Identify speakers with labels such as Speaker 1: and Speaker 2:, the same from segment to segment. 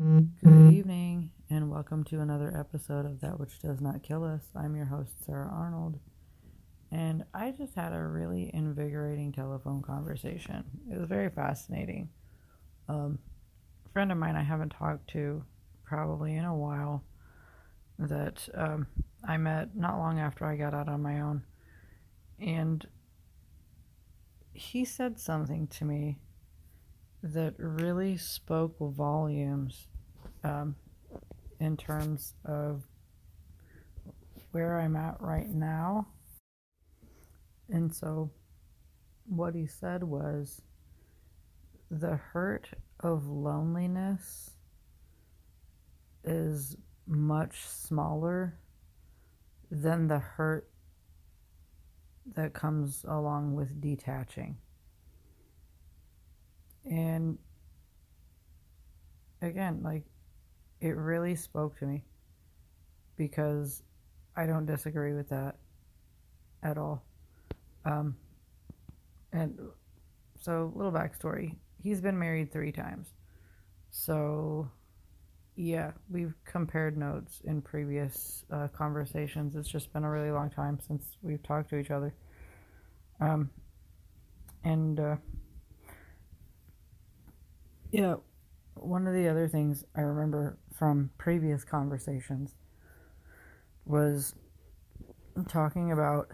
Speaker 1: Good evening, and welcome to another episode of That Which Does Not Kill Us. I'm your host, Sarah Arnold, and I just had a really invigorating telephone conversation. It was very fascinating. Um, a friend of mine I haven't talked to probably in a while that um, I met not long after I got out on my own, and he said something to me that really spoke volumes um, in terms of where I'm at right now. And so, what he said was the hurt of loneliness is much smaller than the hurt that comes along with detaching. And again, like it really spoke to me because I don't disagree with that at all. Um, and so, little backstory he's been married three times. So, yeah, we've compared notes in previous uh, conversations. It's just been a really long time since we've talked to each other. Um, and, uh, yeah, one of the other things I remember from previous conversations was talking about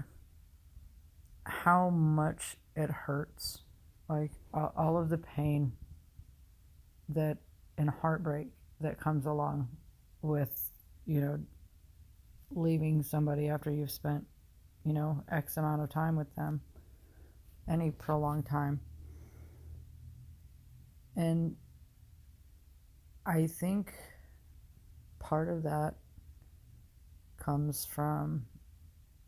Speaker 1: how much it hurts, like all of the pain that and heartbreak that comes along with, you know, leaving somebody after you've spent, you know, X amount of time with them, any prolonged time. And I think part of that comes from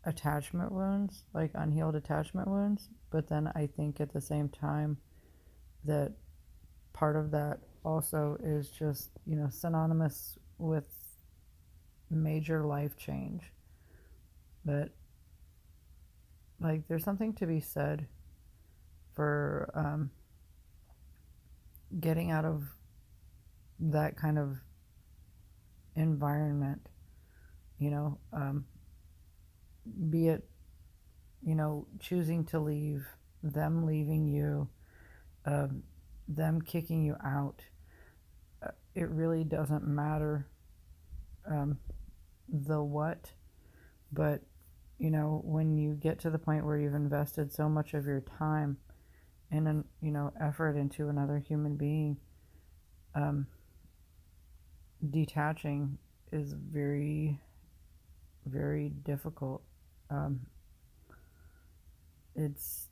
Speaker 1: attachment wounds, like unhealed attachment wounds. But then I think at the same time that part of that also is just, you know, synonymous with major life change. But, like, there's something to be said for um, getting out of that kind of environment, you know, um, be it, you know, choosing to leave, them leaving you, um, them kicking you out. Uh, it really doesn't matter um, the what, but you know, when you get to the point where you've invested so much of your time and, an, you know, effort into another human being, um, detaching is very, very difficult. Um, it's,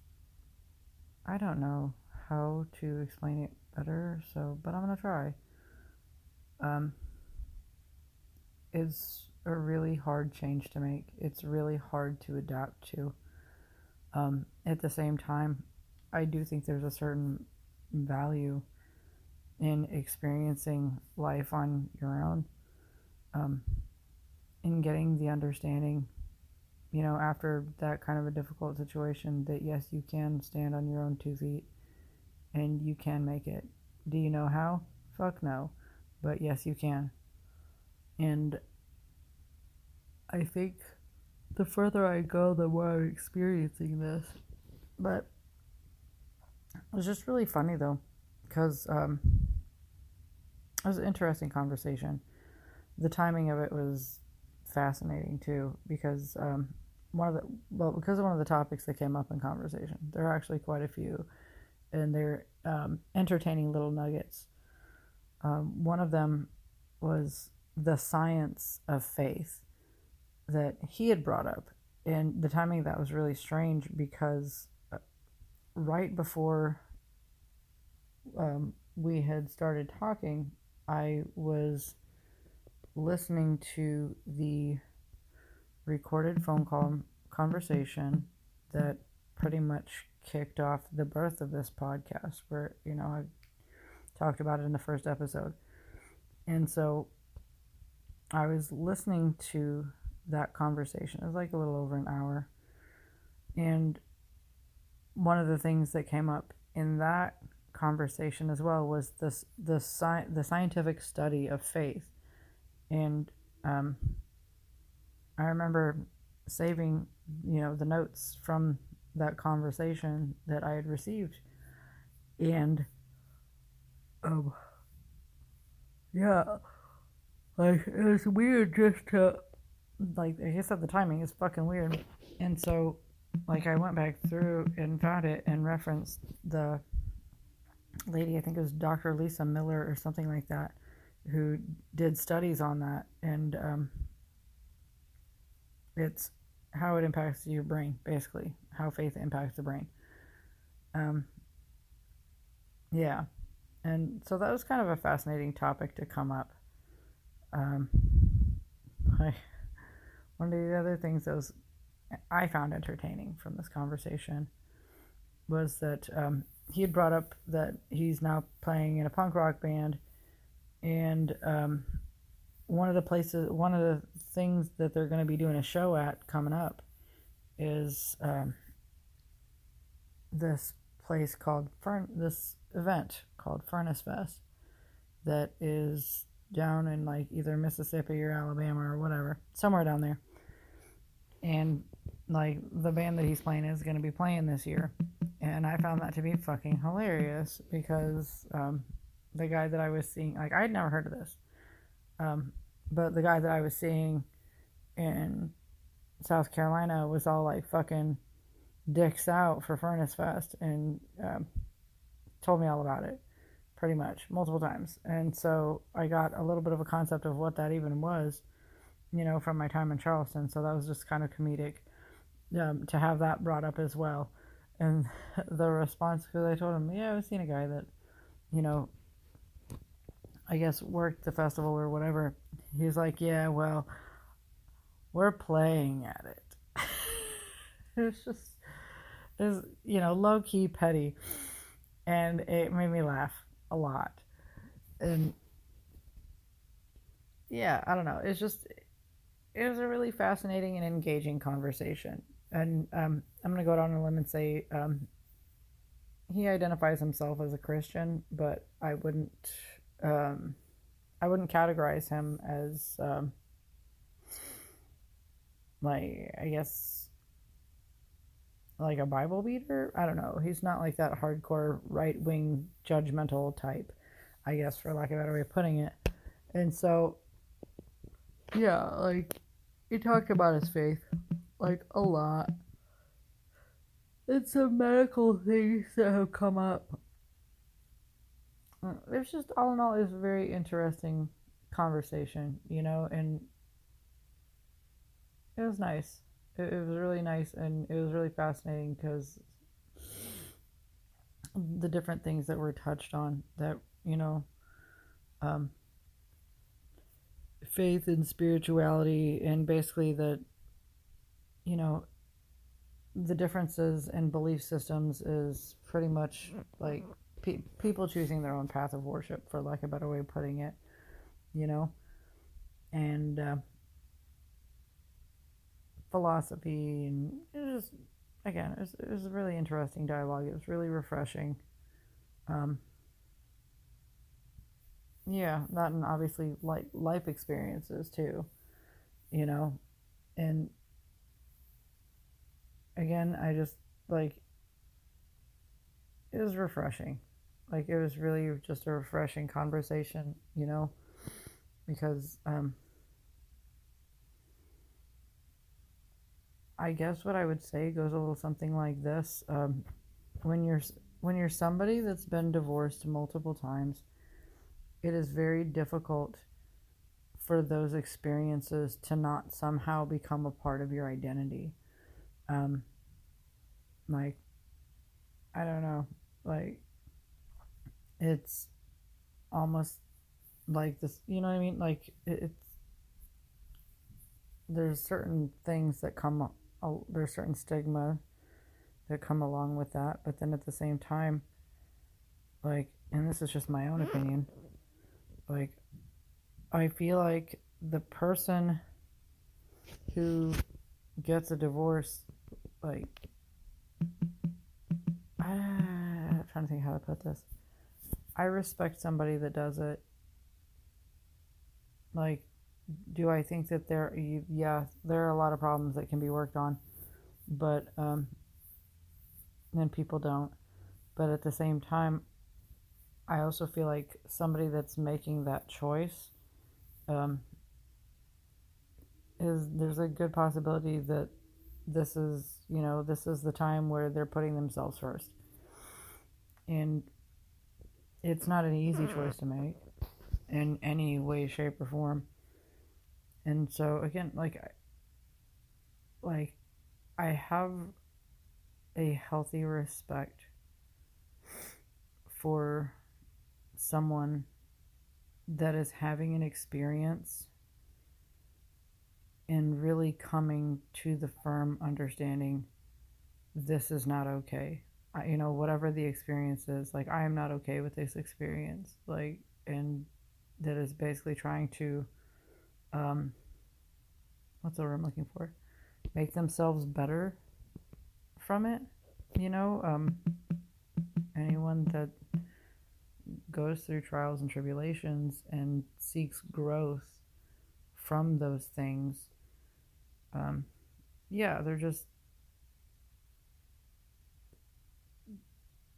Speaker 1: I don't know how to explain it better, so, but I'm gonna try. Um, it's a really hard change to make. It's really hard to adapt to. Um, at the same time, I do think there's a certain value in experiencing life on your own, um, in getting the understanding, you know, after that kind of a difficult situation, that yes, you can stand on your own two feet and you can make it. Do you know how? Fuck no. But yes, you can. And I think the further I go, the more I'm experiencing this. But it was just really funny though, because um, it was an interesting conversation. The timing of it was fascinating too, because um, one of the well, because of one of the topics that came up in conversation. There are actually quite a few, and they're um, entertaining little nuggets. Um, one of them was the science of faith that he had brought up, and the timing of that was really strange because uh, right before um, we had started talking, I was listening to the recorded phone call conversation that pretty much kicked off the birth of this podcast, where, you know, I talked about it in the first episode. And so I was listening to that conversation. It was like a little over an hour. And one of the things that came up in that conversation as well was this the sci- the scientific study of faith, and um, I remember saving you know the notes from that conversation that I had received, and um, yeah, like it was weird just to like I guess at the timing is fucking weird, and so like I went back through and found it and referenced the lady, I think it was Dr. Lisa Miller or something like that, who did studies on that, and um, it's how it impacts your brain, basically, how faith impacts the brain. Um, yeah, and so that was kind of a fascinating topic to come up. Um, I, one of the other things that was I found entertaining from this conversation was that um, he had brought up that he's now playing in a punk rock band, and um, one of the places, one of the things that they're going to be doing a show at coming up is um, this place called Fern, this event called Furnace Fest that is down in like either Mississippi or Alabama or whatever, somewhere down there. And like the band that he's playing is going to be playing this year. And i found that to be fucking hilarious because um, the guy that i was seeing like i had never heard of this. Um, but the guy that i was seeing in south carolina was all like fucking dicks out for furnace fest and um, told me all about it pretty much multiple times. And so i got a little bit of a concept of what that even was you know from my time in charleston. So that was just kind of comedic um, to have that brought up as well. And the response, because I told him, yeah, I've seen a guy that, you know, I guess worked the festival or whatever. He's like, yeah, well, we're playing at it. it's just, is you know, low key petty, and it made me laugh a lot. And yeah, I don't know. It's just, it was a really fascinating and engaging conversation and um, I'm going to go out on a limb and say um, he identifies himself as a Christian, but I wouldn't um, I wouldn't categorize him as um, like I guess like a Bible beater. I don't know. He's not like that hardcore right wing judgmental type, I guess, for lack of a better way of putting it. And so, yeah, like he talked about his faith like a lot. It's some medical things that have come up. Uh, it's just all in all, it's a very interesting conversation, you know, and it was nice. It, it was really nice, and it was really fascinating because the different things that were touched on that you know um, faith and spirituality and basically that you know, the differences in belief systems is pretty much like pe- people choosing their own path of worship, for lack of a better way of putting it, you know, and uh, philosophy, and it was again, it was, it was a really interesting dialogue. It was really refreshing. Um, yeah, that and obviously like life experiences too, you know, and again, I just like it was refreshing. Like it was really just a refreshing conversation, you know, because um I guess what I would say goes a little something like this. Um, when you're when you're somebody that's been divorced multiple times, it is very difficult for those experiences to not somehow become a part of your identity um, like I don't know, like it's almost like this, you know what I mean? Like it, it's there's certain things that come there's certain stigma that come along with that, but then at the same time, like, and this is just my own opinion, like, I feel like the person who gets a divorce like, ah, I'm trying to think how to put this. I respect somebody that does it. Like, do I think that there, yeah, there are a lot of problems that can be worked on, but, um, then people don't. But at the same time, I also feel like somebody that's making that choice, um, is there's a good possibility that this is, you know, this is the time where they're putting themselves first. And it's not an easy hmm. choice to make in any way, shape, or form. And so again, like, like I have a healthy respect for someone that is having an experience and really coming to the firm understanding this is not okay. I, you know, whatever the experience is, like, I am not okay with this experience. Like, and that is basically trying to, um, what's the word I'm looking for? Make themselves better from it. You know, um, anyone that goes through trials and tribulations and seeks growth from those things, um, yeah, they're just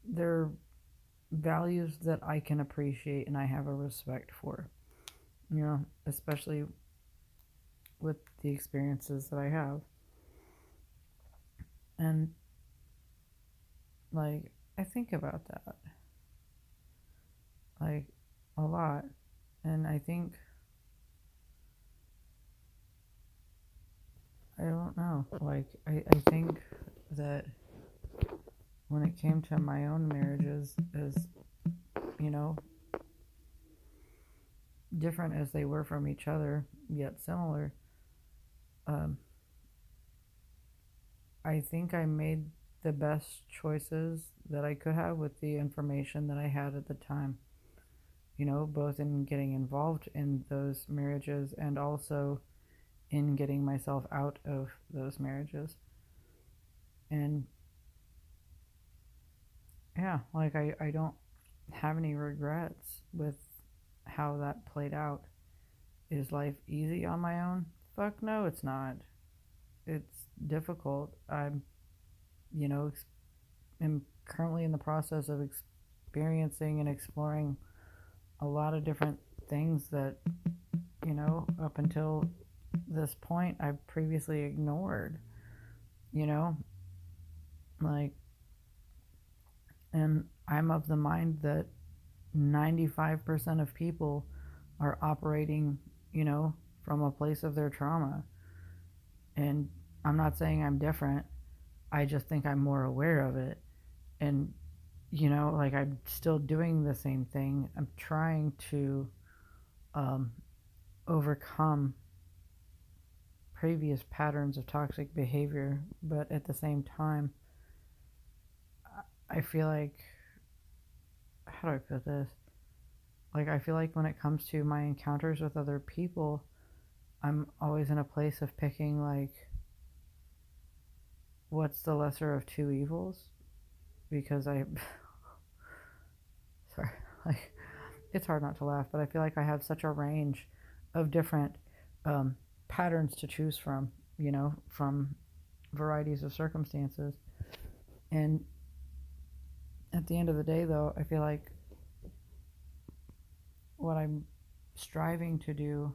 Speaker 1: they're values that I can appreciate and I have a respect for. You know, especially with the experiences that I have. And like I think about that like a lot and I think I don't know like I, I think that when it came to my own marriages as you know different as they were from each other yet similar um, I think I made the best choices that I could have with the information that I had at the time. You know, both in getting involved in those marriages and also in getting myself out of those marriages. And yeah, like I, I don't have any regrets with how that played out. Is life easy on my own? Fuck no, it's not. It's difficult. I'm you know, am currently in the process of experiencing and exploring a lot of different things that, you know, up until this point I previously ignored, you know, like, and I'm of the mind that 95% of people are operating, you know, from a place of their trauma. And I'm not saying I'm different. I just think I'm more aware of it. And, you know, like I'm still doing the same thing. I'm trying to um, overcome previous patterns of toxic behavior, but at the same time, I feel like, how do I put this? Like, I feel like when it comes to my encounters with other people, I'm always in a place of picking, like, what's the lesser of two evils? Because I, sorry, like it's hard not to laugh, but I feel like I have such a range of different um, patterns to choose from, you know, from varieties of circumstances. And at the end of the day, though, I feel like what I'm striving to do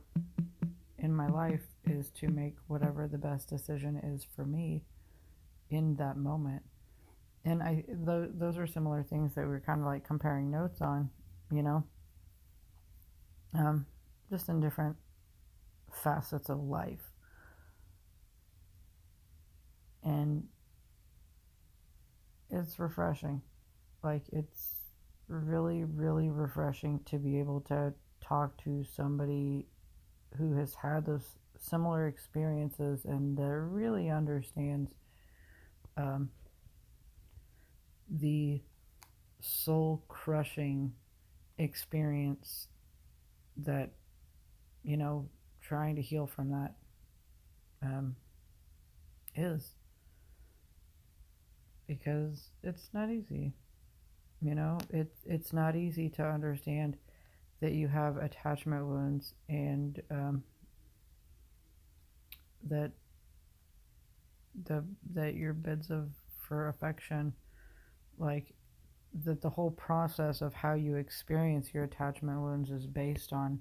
Speaker 1: in my life is to make whatever the best decision is for me in that moment. And I th- those are similar things that we are kind of like comparing notes on, you know, um, just in different facets of life. And it's refreshing. Like, it's really, really refreshing to be able to talk to somebody who has had those similar experiences and really understands um, the soul crushing experience that, you know, trying to heal from that um, is. Because it's not easy. You know, it, it's not easy to understand that you have attachment wounds and um, that the that your bids of for affection like that the whole process of how you experience your attachment wounds is based on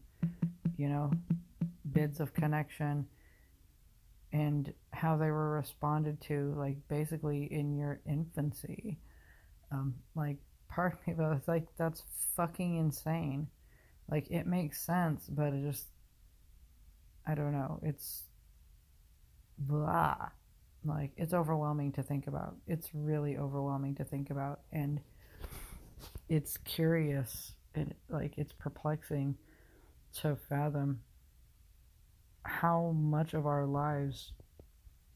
Speaker 1: you know bids of connection and how they were responded to like basically in your infancy. Um like pardon me was like that's fucking insane. Like it makes sense but it just i don't know. It's blah. Like it's overwhelming to think about. It's really overwhelming to think about and it's curious and like it's perplexing to fathom how much of our lives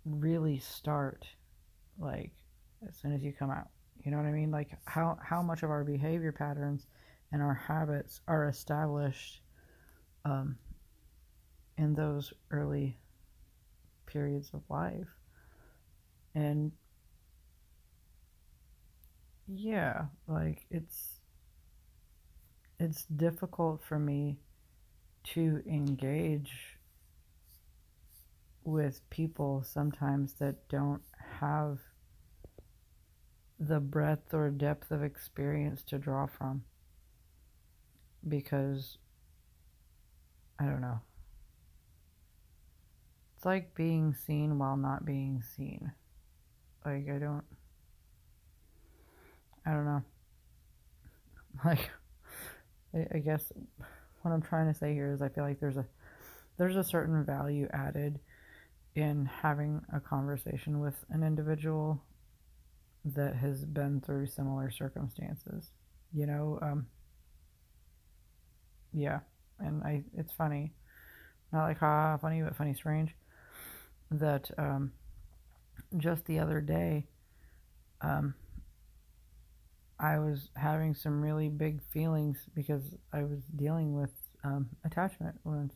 Speaker 1: really start like as soon as you come out you know what i mean? Like how how much of our behavior patterns and our habits are established um, in those early periods of life. And yeah like it's it's difficult for me to engage with people sometimes that don't have the breadth or depth of experience to draw from because I don't know. It's like being seen while not being seen. Like I don't I don't know. Like I, guess what I'm trying to say here is I feel like there's a there's a certain value added in having a conversation with an individual that has been through similar circumstances. You know, um, yeah, and I it's funny, not like ha funny, but funny strange that um, just the other day, um, I was having some really big feelings because I was dealing with um, attachment wounds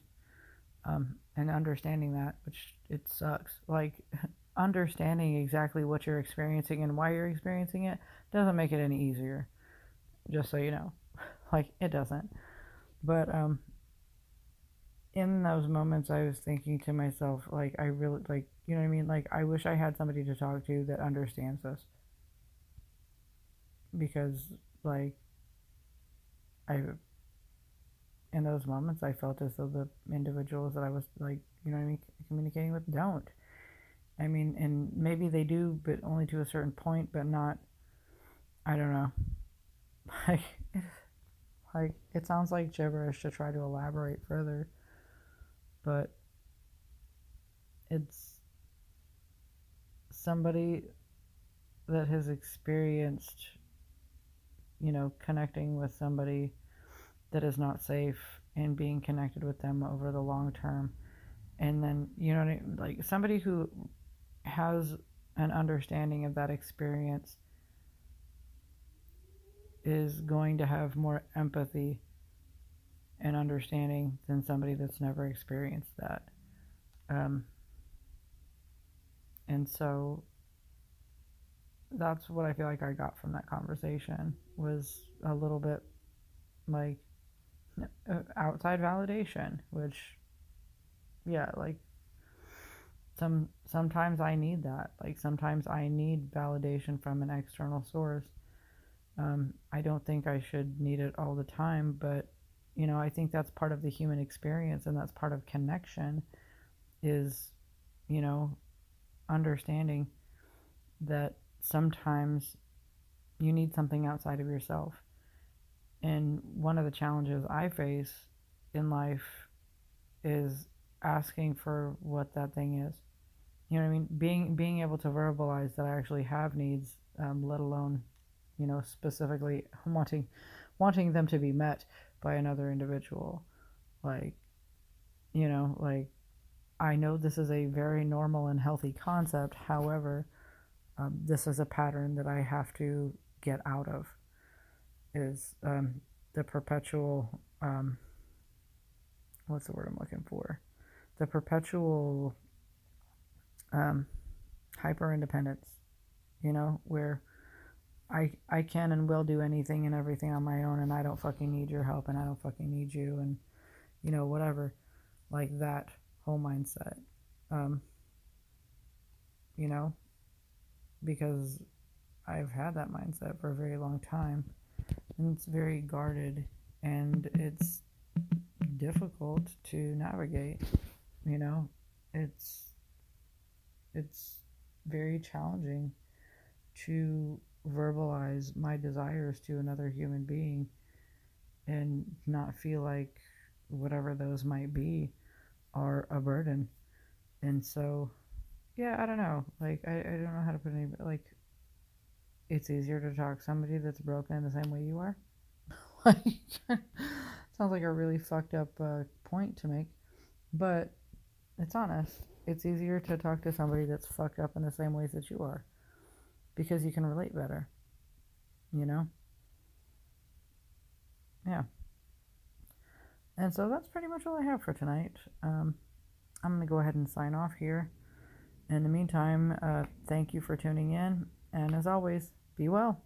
Speaker 1: um, and understanding that, which it sucks. Like understanding exactly what you're experiencing and why you're experiencing it doesn't make it any easier. Just so you know, like it doesn't. But um, in those moments, I was thinking to myself, like I really like, you know what I mean? Like I wish I had somebody to talk to that understands this because like I in those moments, I felt as though the individuals that I was like, you know I mean, communicating with don't. I mean, and maybe they do, but only to a certain point, but not. I don't know. Like, like it sounds like gibberish to try to elaborate further, but it's somebody that has experienced, you know, connecting with somebody that is not safe and being connected with them over the long term. And then, you know, like somebody who has an understanding of that experience is going to have more empathy and understanding than somebody that's never experienced that. Um, and so that's what I feel like I got from that conversation was a little bit like outside validation, which, yeah, like some sometimes I need that. Like sometimes I need validation from an external source. Um, I don't think I should need it all the time, but you know, I think that's part of the human experience, and that's part of connection. Is you know, understanding that sometimes you need something outside of yourself and one of the challenges I face in life is asking for what that thing is. You know what I mean? Being being able to verbalize that I actually have needs, um, let alone, you know, specifically wanting wanting them to be met by another individual. Like, you know, like I know this is a very normal and healthy concept. However, um, this is a pattern that I have to get out of is um, the perpetual um, what's the word I'm looking for? The perpetual um, hyper independence, you know, where I I can and will do anything and everything on my own and I don't fucking need your help and I don't fucking need you and you know whatever like that whole mindset um you know because I've had that mindset for a very long time and it's very guarded and it's difficult to navigate you know it's it's very challenging to verbalize my desires to another human being and not feel like whatever those might be are a burden. And so, yeah, I don't know. Like, I, I don't know how to put any, like, it's easier to talk to somebody that's broken in the same way you are. like, sounds like a really fucked up uh, point to make, but it's honest. It's easier to talk to somebody that's fucked up in the same ways that you are because you can relate better. You know? Yeah. And so that's pretty much all I have for tonight. Um, I'm going to go ahead and sign off here. In the meantime, uh, thank you for tuning in. And as always, be well.